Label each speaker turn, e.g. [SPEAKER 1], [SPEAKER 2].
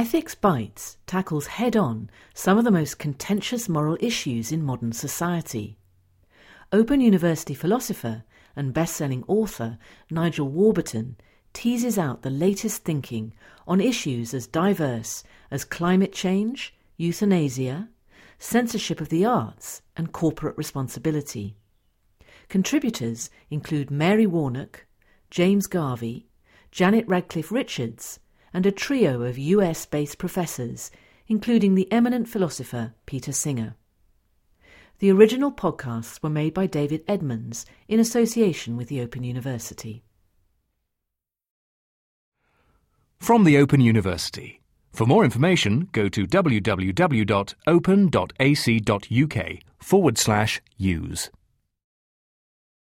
[SPEAKER 1] Ethics Bites tackles head on some of the most contentious moral issues in modern society. Open University philosopher and best selling author Nigel Warburton teases out the latest thinking on issues as diverse as climate change, euthanasia, censorship of the arts, and corporate responsibility. Contributors include Mary Warnock, James Garvey, Janet Radcliffe Richards, and a trio of US based professors, including the eminent philosopher Peter Singer. The original podcasts were made by David Edmonds in association with the Open University.
[SPEAKER 2] From the Open University. For more information, go to www.open.ac.uk forward slash use.